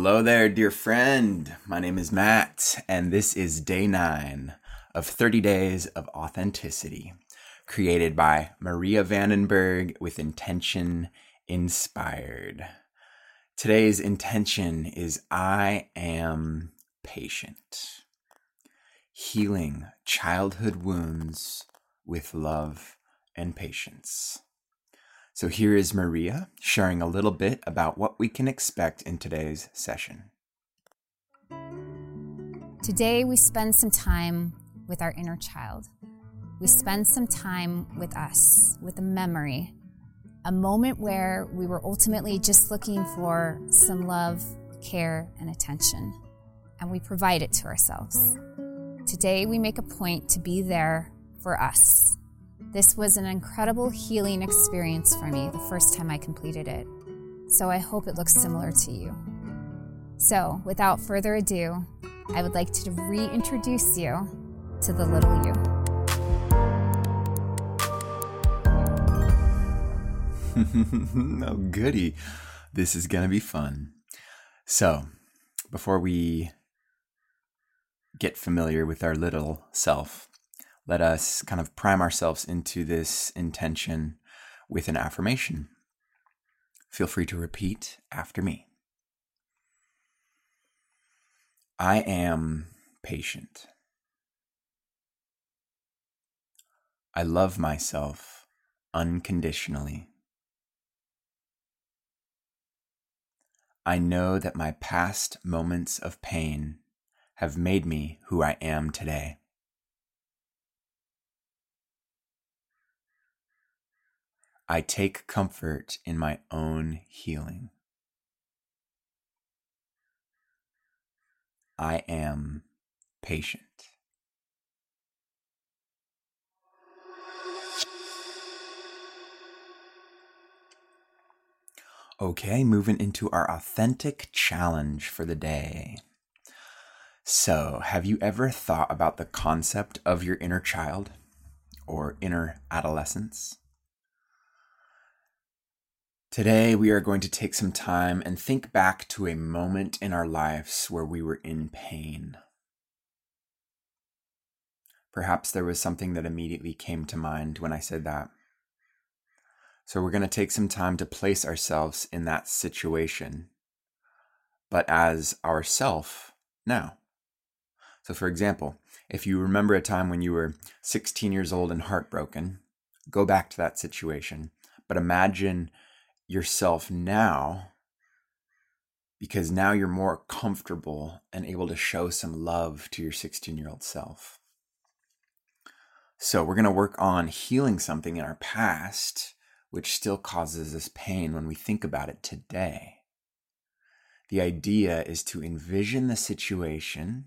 Hello there, dear friend. My name is Matt, and this is day nine of 30 Days of Authenticity, created by Maria Vandenberg with intention inspired. Today's intention is I am patient, healing childhood wounds with love and patience. So here is Maria sharing a little bit about what we can expect in today's session. Today, we spend some time with our inner child. We spend some time with us, with a memory, a moment where we were ultimately just looking for some love, care, and attention, and we provide it to ourselves. Today, we make a point to be there for us this was an incredible healing experience for me the first time I completed it. So I hope it looks similar to you. So, without further ado, I would like to reintroduce you to the little you. oh, goody. This is going to be fun. So, before we get familiar with our little self, let us kind of prime ourselves into this intention with an affirmation. Feel free to repeat after me. I am patient. I love myself unconditionally. I know that my past moments of pain have made me who I am today. I take comfort in my own healing. I am patient. Okay, moving into our authentic challenge for the day. So, have you ever thought about the concept of your inner child or inner adolescence? Today, we are going to take some time and think back to a moment in our lives where we were in pain. Perhaps there was something that immediately came to mind when I said that. So, we're going to take some time to place ourselves in that situation, but as ourself now. So, for example, if you remember a time when you were 16 years old and heartbroken, go back to that situation, but imagine yourself now because now you're more comfortable and able to show some love to your 16 year old self. So, we're going to work on healing something in our past, which still causes us pain when we think about it today. The idea is to envision the situation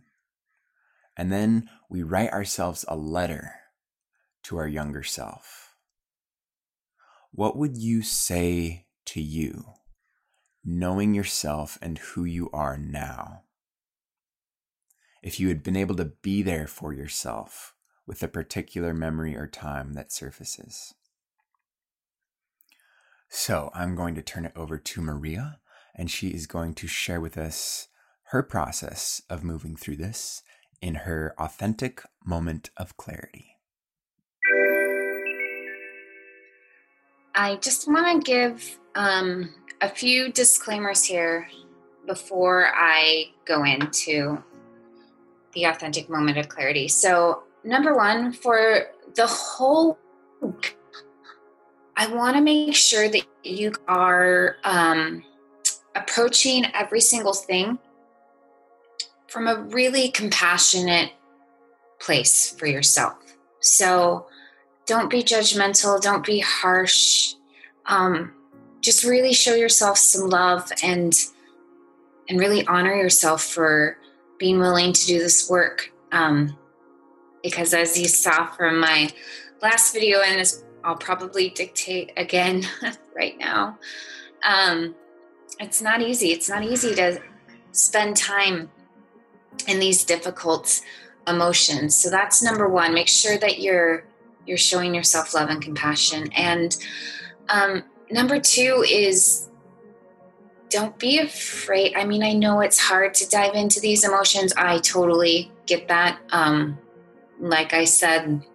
and then we write ourselves a letter to our younger self. What would you say to you, knowing yourself and who you are now. If you had been able to be there for yourself with a particular memory or time that surfaces. So I'm going to turn it over to Maria, and she is going to share with us her process of moving through this in her authentic moment of clarity. I just want to give um, a few disclaimers here before I go into the authentic moment of clarity. So, number one, for the whole I want to make sure that you are um, approaching every single thing from a really compassionate place for yourself. So, don't be judgmental, don't be harsh. Um, just really show yourself some love and and really honor yourself for being willing to do this work. Um, because as you saw from my last video, and as I'll probably dictate again right now, um, it's not easy. It's not easy to spend time in these difficult emotions. So that's number one. Make sure that you're you're showing yourself love and compassion. And um, number two is don't be afraid. I mean, I know it's hard to dive into these emotions. I totally get that. Um, like I said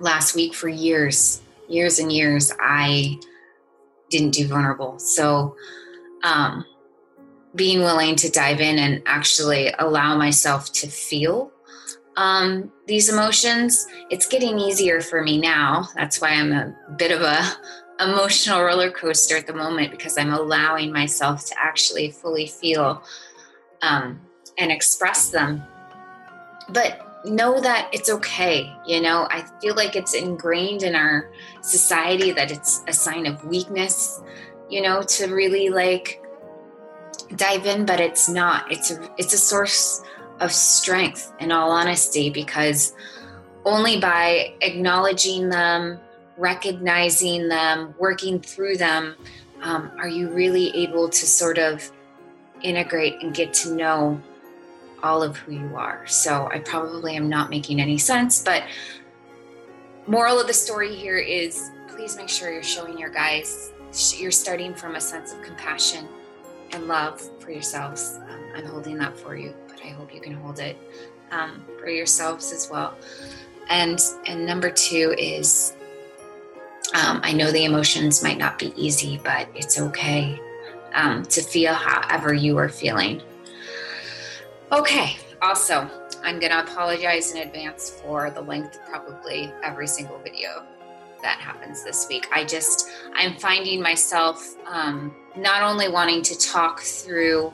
last week, for years, years and years, I didn't do vulnerable. So, um, being willing to dive in and actually allow myself to feel um, these emotions, it's getting easier for me now. That's why I'm a bit of a emotional roller coaster at the moment because I'm allowing myself to actually fully feel um, and express them. But know that it's okay. You know, I feel like it's ingrained in our society that it's a sign of weakness, you know, to really like dive in, but it's not. It's a it's a source of strength in all honesty because only by acknowledging them, recognizing them, working through them, um, are you really able to sort of integrate and get to know all of who you are. So I probably am not making any sense, but moral of the story here is please make sure you're showing your guys you're starting from a sense of compassion and love for yourselves. Um, I'm holding that for you, but I hope you can hold it um, for yourselves as well. And and number two is um, I know the emotions might not be easy, but it's okay um, to feel however you are feeling. Okay, also, I'm going to apologize in advance for the length of probably every single video that happens this week. I just, I'm finding myself um, not only wanting to talk through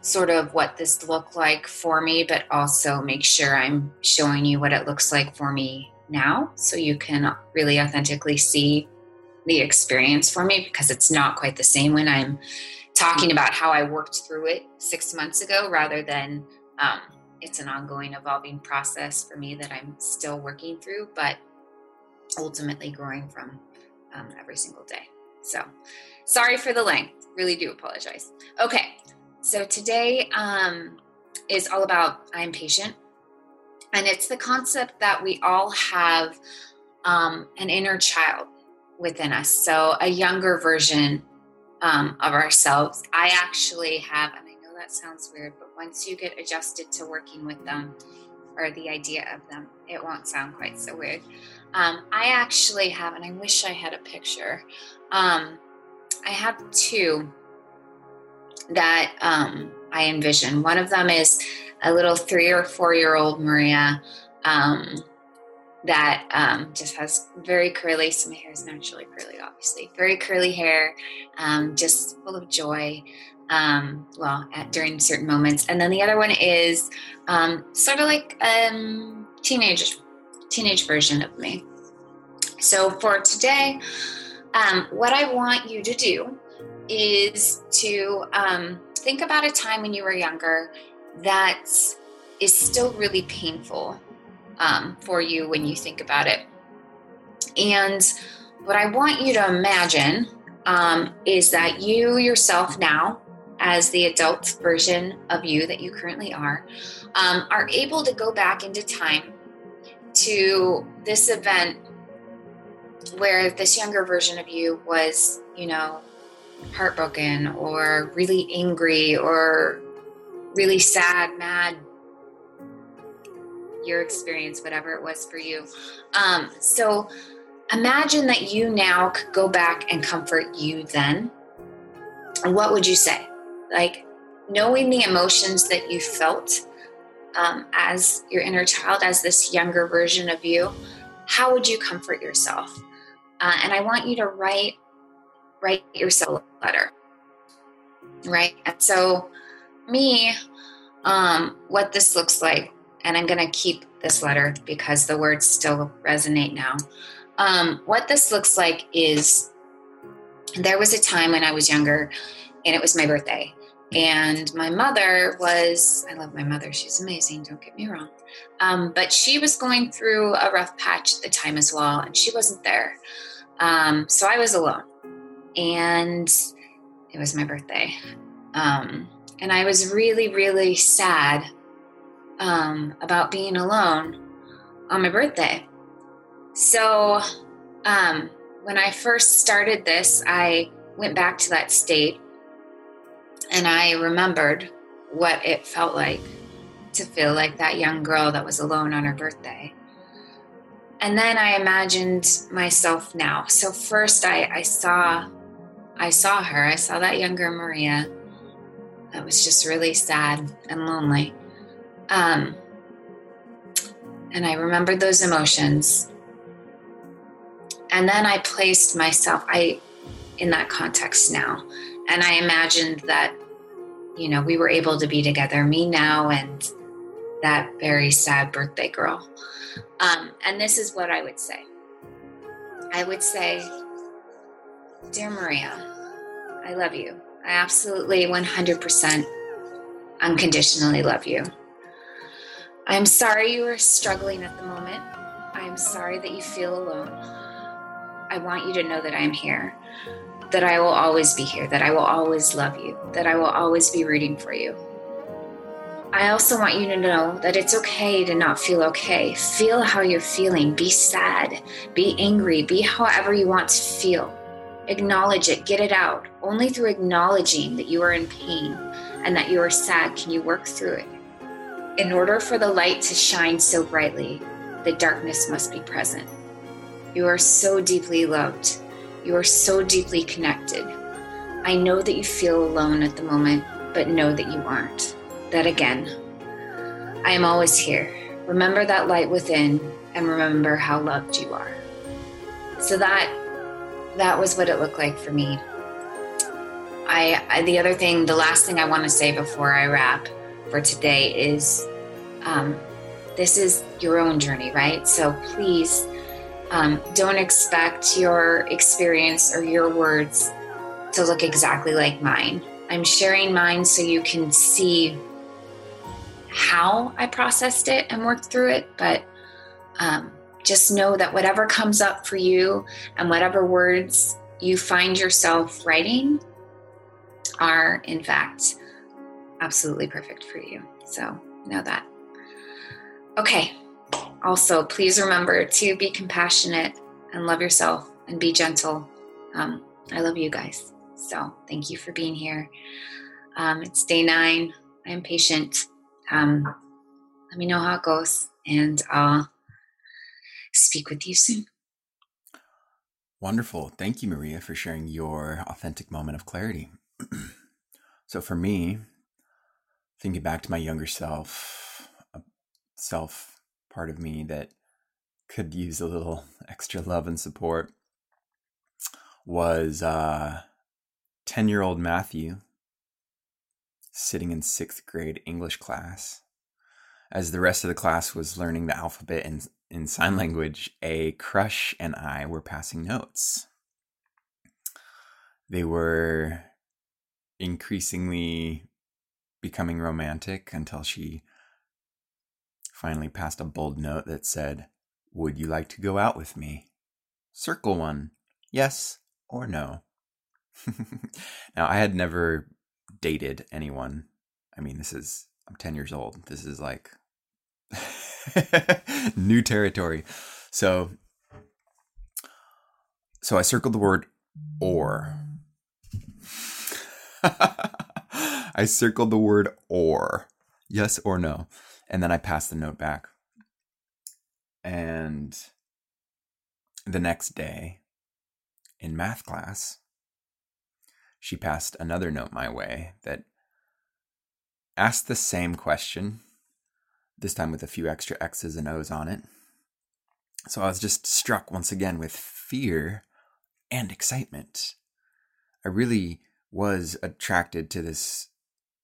sort of what this looked like for me, but also make sure I'm showing you what it looks like for me now so you can really authentically see the experience for me because it's not quite the same when I'm talking about how I worked through it six months ago rather than um, it's an ongoing evolving process for me that I'm still working through, but ultimately growing from um, every single day. So sorry for the length. Really do apologize. Okay. So today um, is all about I'm patient. And it's the concept that we all have um, an inner child within us. So a younger version um, of ourselves. I actually have, and I know that sounds weird, but once you get adjusted to working with them or the idea of them, it won't sound quite so weird. Um, I actually have, and I wish I had a picture. Um, I have two that um, I envision. One of them is a little three or four year old Maria um, that um, just has very curly, so my hair is naturally curly, obviously, very curly hair, um, just full of joy. Um, well, at, during certain moments, and then the other one is um, sort of like um, teenage teenage version of me. So for today, um, what I want you to do is to think about a time when you were younger that is still really painful um, for you when you think about it. And what I want you to imagine um, is that you yourself now, as the adult version of you that you currently are, um, are able to go back into time to this event where this younger version of you was, you know, heartbroken or really angry or really sad, mad, your experience, whatever it was for you. Um, so imagine that you now could go back and comfort you then. What would you say? Like knowing the emotions that you felt um, as your inner child, as this younger version of you, how would you comfort yourself? Uh, and I want you to write write yourself a letter, right? And so, me, um, what this looks like and I'm going to keep this letter because the words still resonate now. Um, what this looks like is there was a time when I was younger and it was my birthday. And my mother was, I love my mother, she's amazing, don't get me wrong. Um, but she was going through a rough patch at the time as well, and she wasn't there. Um, so I was alone. And it was my birthday. Um, and I was really, really sad um, about being alone on my birthday. So, um, when I first started this, I went back to that state And I remembered what it felt like to feel like that young girl that was alone on her birthday. And then I imagined myself now. So first I, I saw I saw her. I saw that younger Maria that was just really sad and lonely. Um, and I remembered those emotions. And then I placed myself I in that context now. And I imagined that, you know, we were able to be together, me now and that very sad birthday girl. Um, and this is what I would say I would say, Dear Maria, I love you. I absolutely 100% unconditionally love you. I'm sorry you are struggling at the moment. I'm sorry that you feel alone. I want you to know that I'm here, that I will always be here, that I will always love you, that I will always be rooting for you. I also want you to know that it's okay to not feel okay. Feel how you're feeling. Be sad, be angry, be however you want to feel. Acknowledge it, get it out. Only through acknowledging that you are in pain and that you are sad can you work through it. In order for the light to shine so brightly, the darkness must be present. You are so deeply loved. You are so deeply connected. I know that you feel alone at the moment, but know that you aren't. That again, I am always here. Remember that light within and remember how loved you are. So that that was what it looked like for me. I, I the other thing, the last thing I want to say before I wrap for today is um, this is your own journey, right? So please um, don't expect your experience or your words to look exactly like mine. I'm sharing mine so you can see how I processed it and worked through it, but um, just know that whatever comes up for you and whatever words you find yourself writing are, in fact, absolutely perfect for you. So know that. Okay. Also, please remember to be compassionate and love yourself and be gentle. Um, I love you guys. So thank you for being here. Um, it's day nine. I am patient. Um, let me know how it goes, and I'll speak with you soon. Wonderful. Thank you, Maria, for sharing your authentic moment of clarity. so, for me, thinking back to my younger self, a self part of me that could use a little extra love and support was uh 10 year old Matthew sitting in sixth grade English class. As the rest of the class was learning the alphabet in, in sign language, a crush and I were passing notes. They were increasingly becoming romantic until she finally passed a bold note that said, Would you like to go out with me? Circle one, yes or no. now, I had never dated anyone. I mean, this is, I'm 10 years old. This is like new territory. So, so I circled the word or. I circled the word or, yes or no. And then I passed the note back. And the next day in math class, she passed another note my way that asked the same question, this time with a few extra X's and O's on it. So I was just struck once again with fear and excitement. I really was attracted to this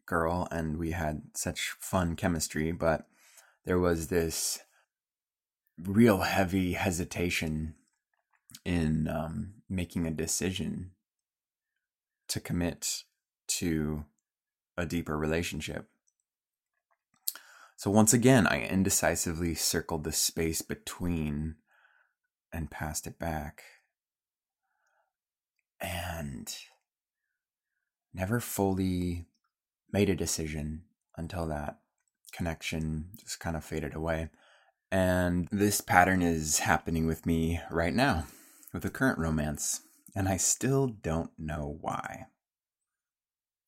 girl and we had such fun chemistry, but there was this real heavy hesitation in um, making a decision to commit to a deeper relationship. So once again, I indecisively circled the space between and passed it back. And never fully made a decision until that connection just kind of faded away. And this pattern is happening with me right now with the current romance, and I still don't know why.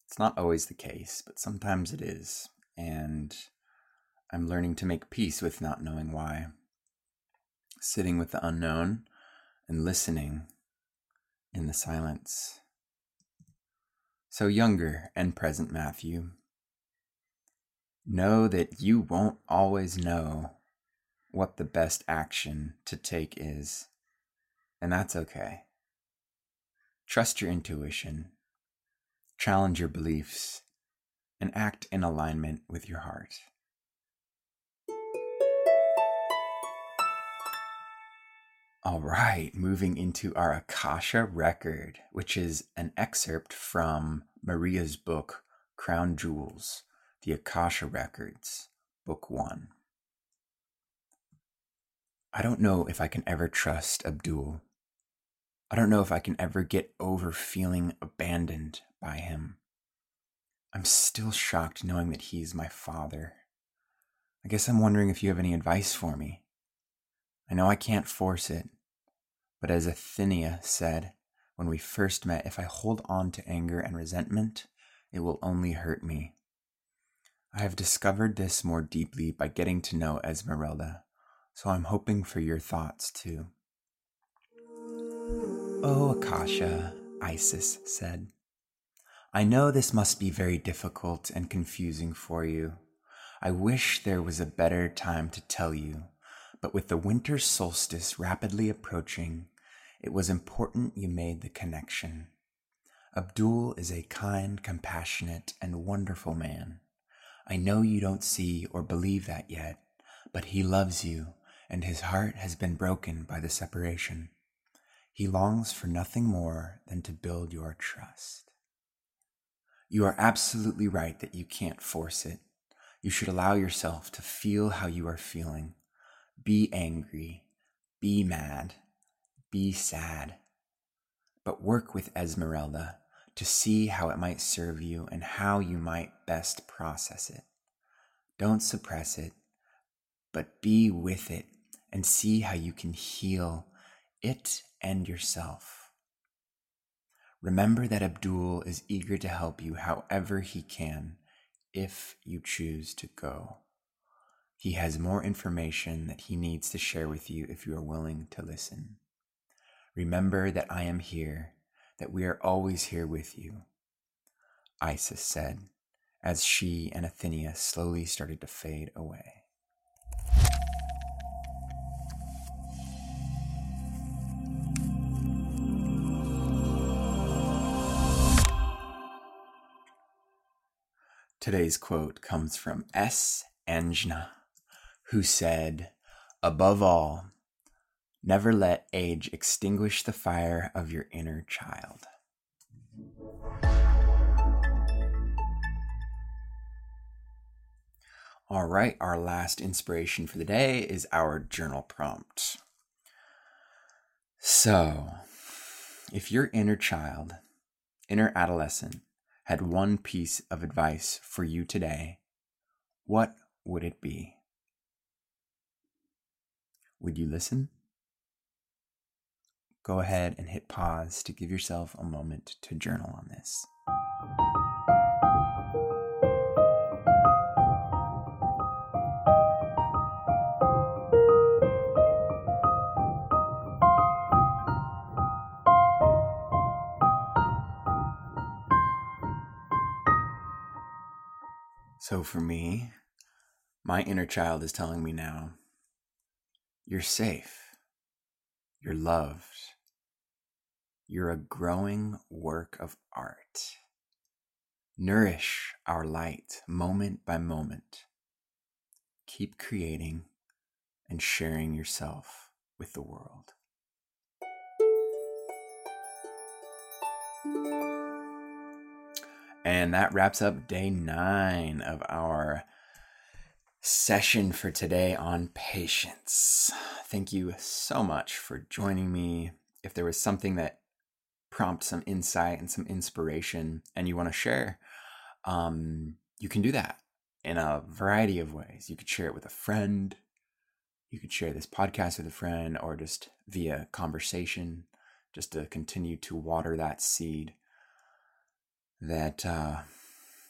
It's not always the case, but sometimes it is. And I'm learning to make peace with not knowing why. Sitting with the unknown and listening in the silence. So, younger and present Matthew, know that you won't always know what the best action to take is, and that's okay. Trust your intuition, challenge your beliefs, and act in alignment with your heart. All right, moving into our Akasha record, which is an excerpt from Maria's book, Crown Jewels The Akasha Records, Book One. I don't know if I can ever trust Abdul. I don't know if I can ever get over feeling abandoned by him. I'm still shocked knowing that he's my father. I guess I'm wondering if you have any advice for me. I know I can't force it, but as Athenia said when we first met, if I hold on to anger and resentment, it will only hurt me. I have discovered this more deeply by getting to know Esmeralda, so I'm hoping for your thoughts too. Oh, Akasha, Isis said. I know this must be very difficult and confusing for you. I wish there was a better time to tell you, but with the winter solstice rapidly approaching, it was important you made the connection. Abdul is a kind, compassionate, and wonderful man. I know you don't see or believe that yet, but he loves you, and his heart has been broken by the separation. He longs for nothing more than to build your trust. You are absolutely right that you can't force it. You should allow yourself to feel how you are feeling. Be angry, be mad, be sad. But work with Esmeralda to see how it might serve you and how you might best process it. Don't suppress it, but be with it and see how you can heal it and yourself. Remember that Abdul is eager to help you however he can if you choose to go. He has more information that he needs to share with you if you are willing to listen. Remember that I am here, that we are always here with you. Isis said, as she and Athenia slowly started to fade away. Today's quote comes from S. Anjna, who said, Above all, never let age extinguish the fire of your inner child. All right, our last inspiration for the day is our journal prompt. So, if your inner child, inner adolescent, had one piece of advice for you today, what would it be? Would you listen? Go ahead and hit pause to give yourself a moment to journal on this. So for me, my inner child is telling me now, you're safe. You're loved. You're a growing work of art. Nourish our light moment by moment. Keep creating and sharing yourself with the world. And that wraps up day nine of our session for today on patience. Thank you so much for joining me. If there was something that prompts some insight and some inspiration and you want to share, um, you can do that in a variety of ways. You could share it with a friend, you could share this podcast with a friend, or just via conversation, just to continue to water that seed that uh,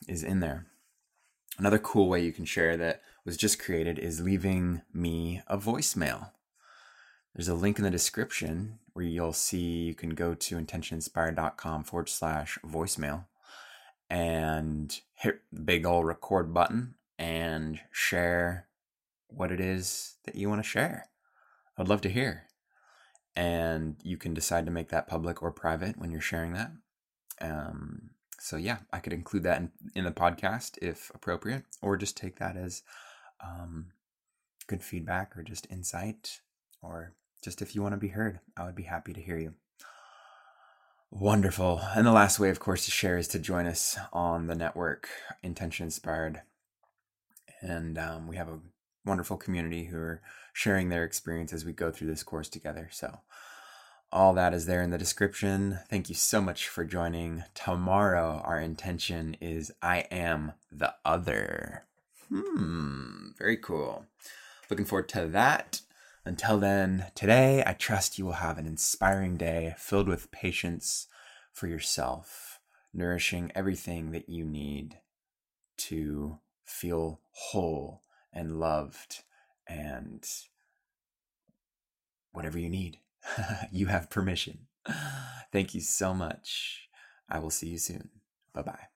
is in there. Another cool way you can share that was just created is leaving me a voicemail. There's a link in the description where you'll see you can go to intentioninspired.com forward slash voicemail and hit the big old record button and share what it is that you want to share. I'd love to hear. And you can decide to make that public or private when you're sharing that. Um, so yeah, I could include that in, in the podcast if appropriate, or just take that as um, good feedback or just insight, or just if you want to be heard, I would be happy to hear you. Wonderful. And the last way, of course, to share is to join us on the network, Intention Inspired. And um, we have a wonderful community who are sharing their experience as we go through this course together. So, all that is there in the description. Thank you so much for joining. Tomorrow, our intention is I am the other. Hmm, very cool. Looking forward to that. Until then, today, I trust you will have an inspiring day filled with patience for yourself, nourishing everything that you need to feel whole and loved and whatever you need. you have permission. Thank you so much. I will see you soon. Bye bye.